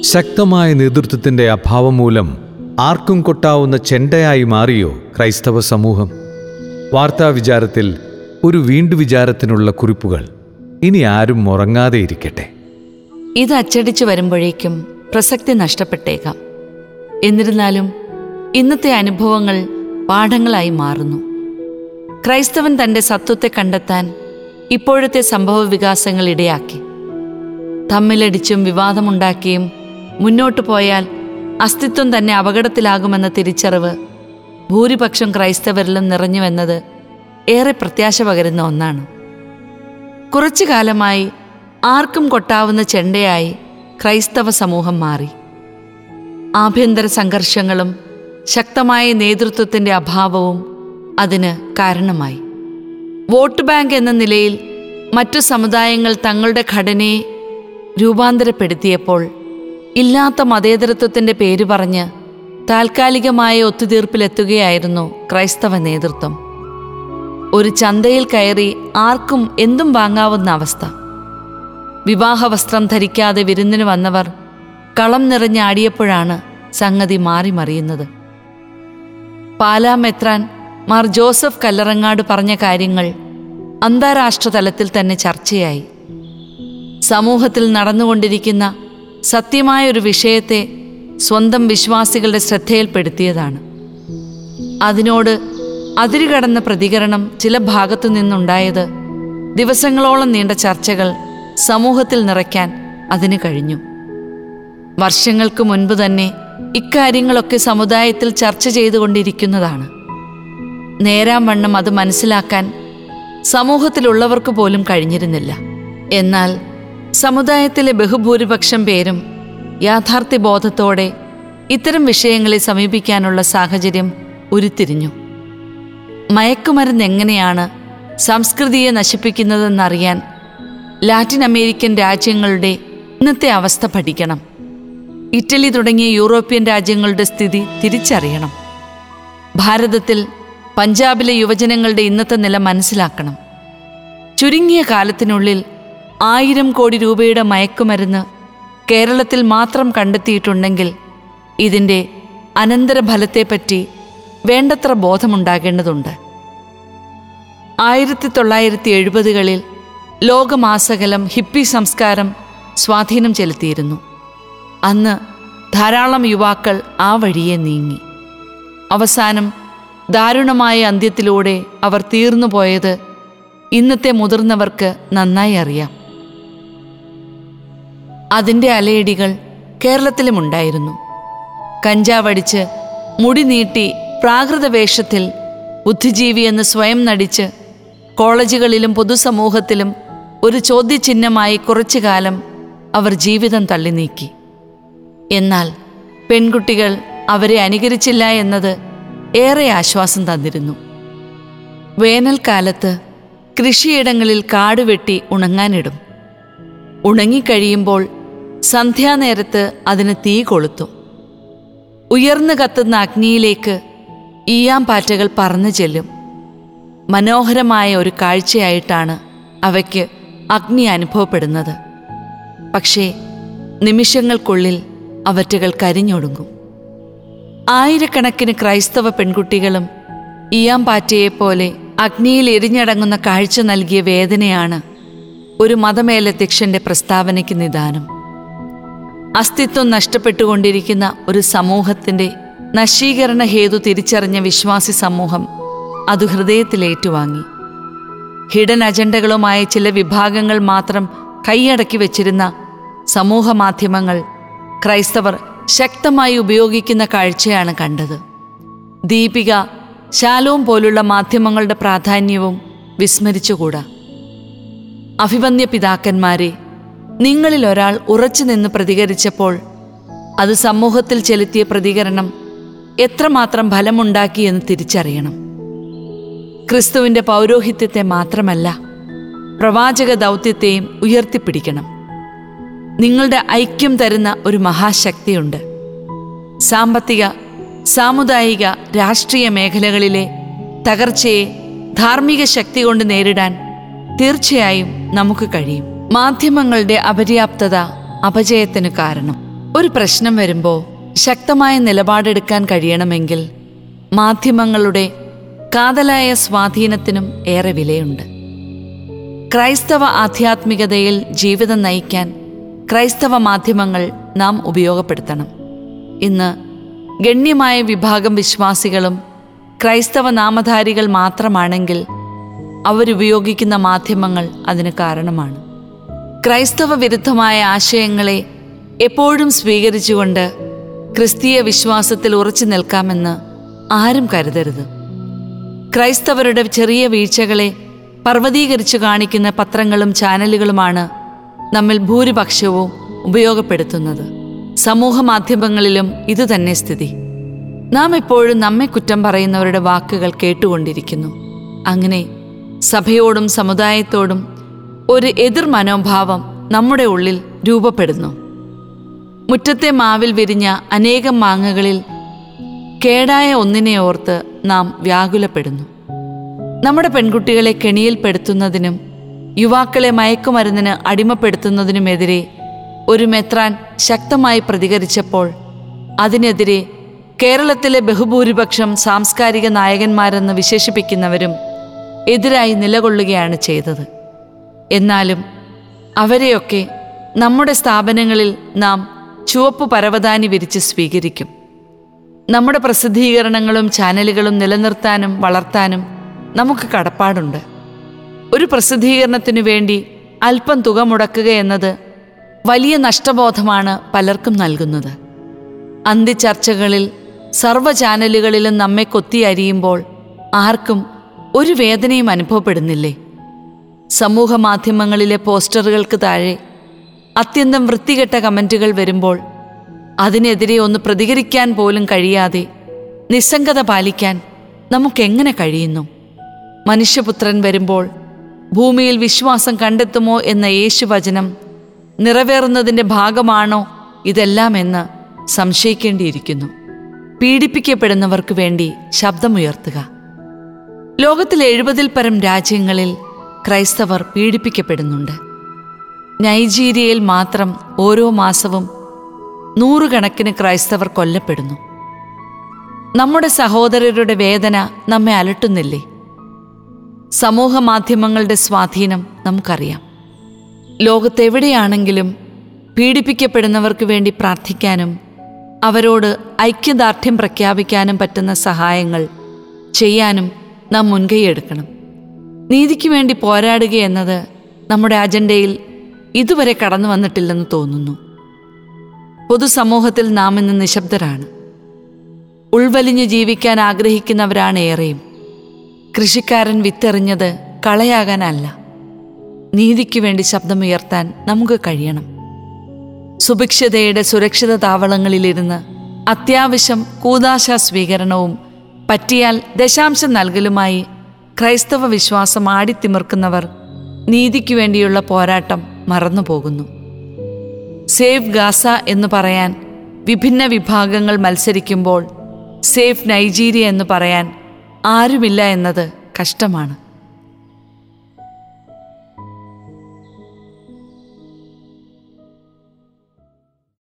ശക്തമായ നേതൃത്വത്തിന്റെ അഭാവം മൂലം ആർക്കും കൊട്ടാവുന്ന ചെണ്ടയായി മാറിയോ ക്രൈസ്തവ സമൂഹം? വാർത്താ വിചാരത്തിൽ ഒരു വീണ്ടു വിചാരത്തിനുള്ള കുറിപ്പുകൾ ഇനി ആരും ഉറങ്ങാതെ ഇരിക്കട്ടെ. ഇത് അച്ചടിച്ചു വരുമ്പോഴേക്കും പ്രസക്തി നഷ്ടപ്പെട്ടേക്കാം. എന്നിരുന്നാലും ഇന്നത്തെ അനുഭവങ്ങൾ പാഠങ്ങളായി മാറുന്നു. ക്രൈസ്തവൻ തന്റെ സത്വത്തെ കണ്ടെത്താൻ ഇപ്പോഴത്തെ സംഭവ വികാസങ്ങൾ ഇടയാക്കി. തമ്മിലടിച്ചും വിവാദമുണ്ടാക്കിയും മുന്നോട്ടു പോയാൽ അസ്തിത്വം തന്നെ അപകടത്തിലാകുമെന്ന തിരിച്ചറിവ് ഭൂരിപക്ഷം ക്രൈസ്തവരിലും നിറഞ്ഞുവെന്നത് ഏറെ പ്രത്യാശ പകരുന്ന ഒന്നാണ്. കുറച്ചു കാലമായി ആർക്കും കൊട്ടാവുന്ന ചെണ്ടയായി ക്രൈസ്തവ സമൂഹം മാറി. ആഭ്യന്തര സംഘർഷങ്ങളും ശക്തമായ നേതൃത്വത്തിന്റെ അഭാവവും അതിന് കാരണമായി. വോട്ട് ബാങ്ക് എന്ന നിലയിൽ മറ്റു സമുദായങ്ങൾ തങ്ങളുടെ ഘടനയെ രൂപാന്തരപ്പെടുത്തിയപ്പോൾ ഇല്ലാത്ത മതേതരത്വത്തിന്റെ പേര് പറഞ്ഞ് താൽക്കാലികമായ ഒത്തുതീർപ്പിലെത്തുകയായിരുന്നു ക്രൈസ്തവ നേതൃത്വം. ഒരു ചന്തയിൽ കയറി ആർക്കും എന്തും വാങ്ങാവുന്ന അവസ്ഥ. വിവാഹ വസ്ത്രം ധരിക്കാതെ വിരുന്നിന് വന്നവർ കളം നിറഞ്ഞാടിയപ്പോഴാണ് സംഗതി മാറി മറിയുന്നത് പാലാ മെത്രാൻ മാർ ജോസഫ് കല്ലറങ്ങാട് പറഞ്ഞ കാര്യങ്ങൾ അന്താരാഷ്ട്ര തലത്തിൽ തന്നെ ചർച്ചയായി. സമൂഹത്തിൽ നടന്നുകൊണ്ടിരിക്കുന്ന സത്യമായ ഒരു വിഷയത്തെ സ്വന്തം വിശ്വാസികളുടെ ശ്രദ്ധയിൽപ്പെടുത്തിയതാണ്. അതിനോട് അതിരുകടന്ന പ്രതികരണം ചില ഭാഗത്തു നിന്നുണ്ടായത് ദിവസങ്ങളോളം നീണ്ട ചർച്ചകൾ സമൂഹത്തിൽ നിറയ്ക്കാൻ അതിന് കഴിഞ്ഞു. വർഷങ്ങൾക്ക് മുൻപ് തന്നെ ഇക്കാര്യങ്ങളൊക്കെ സമുദായത്തിൽ ചർച്ച ചെയ്തുകൊണ്ടിരിക്കുന്നതാണ്. നേരാം വണ്ണം അത് മനസ്സിലാക്കാൻ സമൂഹത്തിലുള്ളവർക്ക് പോലും കഴിഞ്ഞിരുന്നില്ല. എന്നാൽ സമുദായത്തിലെ ബഹുഭൂരിപക്ഷം പേരും യാഥാർത്ഥ്യബോധത്തോടെ ഇത്തരം വിഷയങ്ങളെ സമീപിക്കാനുള്ള സാഹചര്യം ഉരുത്തിരിഞ്ഞു. മയക്കുമരുന്ന് എങ്ങനെയാണ് സംസ്കൃതിയെ നശിപ്പിക്കുന്നതെന്നറിയാൻ ലാറ്റിൻ അമേരിക്കൻ രാജ്യങ്ങളുടെ ഇന്നത്തെ അവസ്ഥ പഠിക്കണം. ഇറ്റലി തുടങ്ങിയ യൂറോപ്യൻ രാജ്യങ്ങളുടെ സ്ഥിതി തിരിച്ചറിയണം. ഭാരതത്തിൽ പഞ്ചാബിലെ യുവജനങ്ങളുടെ ഇന്നത്തെ നില മനസ്സിലാക്കണം. ചുരുങ്ങിയ കാലത്തിനുള്ളിൽ ആയിരം കോടി രൂപയുടെ മയക്കുമരുന്ന് കേരളത്തിൽ മാത്രം കണ്ടെത്തിയിട്ടുണ്ടെങ്കിൽ ഇതിന്റെ അനന്തരഫലത്തെപ്പറ്റി വേണ്ടത്ര ബോധമുണ്ടാകേണ്ടതുണ്ട്. ആയിരത്തി തൊള്ളായിരത്തി എഴുപതുകളിൽ ലോകമാസകലം ഹിപ്പി സംസ്കാരം സ്വാധീനം ചെലുത്തിയിരുന്നു. അന്ന് ധാരാളം യുവാക്കൾ ആ വഴിയെ നീങ്ങി. അവസാനം ദാരുണമായ അന്ത്യത്തിലൂടെ അവർ തീർന്നുപോയത് ഇന്നത്തെ മുതിർന്നവർക്ക് നന്നായി അറിയാം. അതിന്റെ അലയടികൾ കേരളത്തിലുമുണ്ടായിരുന്നു. കഞ്ചാവടിച്ച് മുടി നീട്ടി പ്രാകൃത വേഷത്തിൽ ബുദ്ധിജീവി എന്ന് സ്വയം നടിച്ച് കോളേജുകളിലും പൊതുസമൂഹത്തിലും ഒരു ചോദ്യചിഹ്നമായി കുറച്ചു കാലം അവർ ജീവിതം തള്ളി നീക്കി എന്നാൽ പെൺകുട്ടികൾ അവരെ അനുകരിച്ചില്ല എന്നത് ഏറെ ആശ്വാസം തന്നിരുന്നു. വേനൽക്കാലത്ത് കൃഷിയിടങ്ങളിൽ കാടുവെട്ടി ഉണങ്ങാനിടും. ഉണങ്ങിക്കഴിയുമ്പോൾ സന്ധ്യാനേരത്ത് അതിന് തീ കൊളുത്തു. ഉയർന്നു കത്തുന്ന അഗ്നിയിലേക്ക് ഈയാമ്പാറ്റകൾ പറന്നു ചെല്ലും. മനോഹരമായ ഒരു കാഴ്ചയായിട്ടാണ് അവയ്ക്ക് അഗ്നി അനുഭവപ്പെടുന്നത്. പക്ഷേ നിമിഷങ്ങൾക്കുള്ളിൽ അവറ്റകൾ കരിഞ്ഞൊടുങ്ങും. ആയിരക്കണക്കിന് ക്രൈസ്തവ പെൺകുട്ടികളും ഇയാമ്പാറ്റയെപ്പോലെ അഗ്നിയിൽ എരിഞ്ഞടങ്ങുന്ന കാഴ്ച നൽകിയ വേദനയാണ് ഒരു മതമേലധ്യക്ഷന്റെ പ്രസ്താവനയ്ക്ക് നിദാനം. അസ്തിത്വം നഷ്ടപ്പെട്ടുകൊണ്ടിരിക്കുന്ന ഒരു സമൂഹത്തിന്റെ നശീകരണ ഹേതു തിരിച്ചറിഞ്ഞ വിശ്വാസി സമൂഹം അത് ഹൃദയത്തിലേറ്റുവാങ്ങി ഹിഡൻ അജണ്ടകളുമായ ചില വിഭാഗങ്ങൾ മാത്രം കൈയടക്കി വച്ചിരുന്ന സമൂഹ മാധ്യമങ്ങൾ ക്രൈസ്തവർ ശക്തമായി ഉപയോഗിക്കുന്ന കാഴ്ചയാണ് കണ്ടത്. ദീപിക ശാലവും പോലുള്ള മാധ്യമങ്ങളുടെ പ്രാധാന്യവും വിസ്മരിച്ചുകൂടാ. അഭിവന്യ പിതാക്കന്മാരെ നിങ്ങളിൽ ഒരാൾ ഉറച്ചു നിന്ന് പ്രതികരിച്ചപ്പോൾ അത് സമൂഹത്തിൽ ചെലുത്തിയ പ്രതികരണം എത്രമാത്രം ഫലമുണ്ടാക്കി എന്ന് തിരിച്ചറിയണം. ക്രിസ്തുവിന്റെ പൗരോഹിത്യത്തെ മാത്രമല്ല പ്രവാചക ദൗത്യത്തെയും ഉയർത്തിപ്പിടിക്കണം. നിങ്ങളുടെ ഐക്യം തരുന്ന ഒരു മഹാശക്തിയുണ്ട്. സാമ്പത്തിക സാമുദായിക രാഷ്ട്രീയ മേഖലകളിലെ തകർച്ചയെ ധാർമ്മിക ശക്തി കൊണ്ട് നേരിടാൻ തീർച്ചയായും നമുക്ക് കഴിയും. മാധ്യമങ്ങളുടെ അപര്യാപ്തത അപജയത്തിന് കാരണം. ഒരു പ്രശ്നം വരുമ്പോൾ ശക്തമായ നിലപാടെടുക്കാൻ കഴിയണമെങ്കിൽ മാധ്യമങ്ങളുടെ കാതലായ സ്വാധീനത്തിനും ഏറെ വിലയുണ്ട്. ക്രൈസ്തവ ആധ്യാത്മികതയിൽ ജീവിതം നയിക്കാൻ ക്രൈസ്തവ മാധ്യമങ്ങൾ നാം ഉപയോഗപ്പെടുത്തണം. ഇന്ന് ഗണ്യമായ വിഭാഗം വിശ്വാസികളും ക്രൈസ്തവ നാമധാരികൾ മാത്രമാണെങ്കിൽ അവരുപയോഗിക്കുന്ന മാധ്യമങ്ങൾ അതിന് കാരണമാണ്. ക്രൈസ്തവ വിരുദ്ധമായ ആശയങ്ങളെ എപ്പോഴും സ്വീകരിച്ചുകൊണ്ട് ക്രിസ്തീയ വിശ്വാസത്തിൽ ഉറച്ചു നിൽക്കാമെന്ന് ആരും കരുതരുത്. ക്രൈസ്തവരുടെ ചെറിയ വീഴ്ചകളെ പർവതീകരിച്ചു കാണിക്കുന്ന പത്രങ്ങളും ചാനലുകളുമാണ് നമ്മിൽ ഭൂരിപക്ഷവും ഉപയോഗപ്പെടുത്തുന്നത്. സമൂഹ മാധ്യമങ്ങളിലും ഇതുതന്നെ സ്ഥിതി. നാം എപ്പോഴും നമ്മെ കുറ്റം പറയുന്നവരുടെ വാക്കുകൾ കേട്ടുകൊണ്ടിരിക്കുന്നു. അങ്ങനെ സഭയോടും സമുദായത്തോടും ഒരു എതിർ മനോഭാവം നമ്മുടെ ഉള്ളിൽ രൂപപ്പെടുന്നു. മുറ്റത്തെ മാവിൽ വിരിഞ്ഞ അനേകം മാങ്ങകളിൽ കേടായ ഒന്നിനെ ഓർത്ത് നാം വ്യാകുലപ്പെടുന്നു. നമ്മുടെ പെൺകുട്ടികളെ കെണിയിൽപ്പെടുത്തുന്നതിനും യുവാക്കളെ മയക്കുമരുന്നിന് അടിമപ്പെടുത്തുന്നതിനുമെതിരെ ഒരു മെത്രാൻ ശക്തമായി പ്രതികരിച്ചപ്പോൾ അതിനെതിരെ കേരളത്തിലെ ബഹുഭൂരിപക്ഷം സാംസ്കാരിക നായകന്മാരെന്ന് വിശേഷിപ്പിക്കുന്നവരും എതിരായി നിലകൊള്ളുകയാണ് ചെയ്തത്. എന്നാലും അവരെയൊക്കെ നമ്മുടെ സ്ഥാപനങ്ങളിൽ നാം ചുവപ്പ് പരവതാനി വിരിച്ച് സ്വീകരിക്കും. നമ്മുടെ പ്രസിദ്ധീകരണങ്ങളും ചാനലുകളും നിലനിർത്താനും വളർത്താനും നമുക്ക് കടപ്പാടുണ്ട്. ഒരു പ്രസിദ്ധീകരണത്തിനു വേണ്ടി അല്പം തുക മുടക്കുക എന്നത് വലിയ നഷ്ടബോധമാണ് പലർക്കും നൽകുന്നത്. അന്ത്യചർച്ചകളിൽ സർവ ചാനലുകളിലും നമ്മെ കൊത്തിയരിയുമ്പോൾ ആർക്കും ഒരു വേദനയും അനുഭവപ്പെടുന്നില്ലേ? സമൂഹ മാധ്യമങ്ങളിലെ പോസ്റ്ററുകൾക്ക് താഴെ അത്യന്തം വൃത്തികെട്ട കമന്റുകൾ വരുമ്പോൾ അതിനെതിരെ ഒന്ന് പ്രതികരിക്കാൻ പോലും കഴിയാതെ നിസ്സംഗത പാലിക്കാൻ നമുക്കെങ്ങനെ കഴിയുന്നു? മനുഷ്യപുത്രൻ വരുമ്പോൾ ഭൂമിയിൽ വിശ്വാസം കണ്ടെത്തുമോ എന്ന യേശുവചനം നിറവേറുന്നതിന്റെ ഭാഗമാണോ ഇതെല്ലാമെന്ന് സംശയിക്കേണ്ടിയിരിക്കുന്നു. പീഡിപ്പിക്കപ്പെടുന്നവർക്ക് വേണ്ടി ശബ്ദമുയർത്തുക. ലോകത്തിലെ എഴുപതിൽ പരം രാജ്യങ്ങളിൽ ക്രൈസ്തവർ പീഡിപ്പിക്കപ്പെടുന്നുണ്ട്. നൈജീരിയയിൽ മാത്രം ഓരോ മാസവും നൂറുകണക്കിന് ക്രൈസ്തവർ കൊല്ലപ്പെടുന്നു. നമ്മുടെ സഹോദരരുടെ വേദന നമ്മെ അലട്ടുന്നില്ലേ? സമൂഹ മാധ്യമങ്ങളുടെ സ്വാധീനം നമുക്കറിയാം. ലോകത്തെവിടെയാണെങ്കിലും പീഡിപ്പിക്കപ്പെടുന്നവർക്ക് വേണ്ടി പ്രാർത്ഥിക്കാനും അവരോട് ഐക്യദാർഢ്യം പ്രഖ്യാപിക്കാനും പറ്റുന്ന സഹായങ്ങൾ ചെയ്യാനും നാം മുൻകൈയെടുക്കണം. നീതിക്ക് വേണ്ടി പോരാടുക എന്നത് നമ്മുടെ അജണ്ടയിൽ ഇതുവരെ കടന്നു വന്നിട്ടില്ലെന്ന് തോന്നുന്നു. പൊതുസമൂഹത്തിൽ നാം ഇന്ന് നിശബ്ദരാണ്. ഉൾവലിഞ്ഞു ജീവിക്കാൻ ആഗ്രഹിക്കുന്നവരാണ് ഏറെയും. കൃഷിക്കാരൻ വിത്തെറിഞ്ഞത് കളയാകാനല്ല. നീതിക്ക് വേണ്ടി ശബ്ദമുയർത്താൻ നമുക്ക് കഴിയണം. സുഭിക്ഷതയുടെ സുരക്ഷിത താവളങ്ങളിലിരുന്ന് അത്യാവശ്യം കൂതാശ സ്വീകരണവും പറ്റിയാൽ ദശാംശം നൽകലുമായി ക്രൈസ്തവ വിശ്വാസം ആടിത്തിമിർക്കുന്നവർ നീതിക്കു വേണ്ടിയുള്ള പോരാട്ടം മറന്നുപോകുന്നു. സേഫ് ഗാസ എന്ന് പറയാൻ വിഭിന്ന വിഭാഗങ്ങൾ മത്സരിക്കുമ്പോൾ സേഫ് നൈജീരിയ എന്ന് പറയാൻ ആരുമില്ല എന്നത് കഷ്ടമാണ്.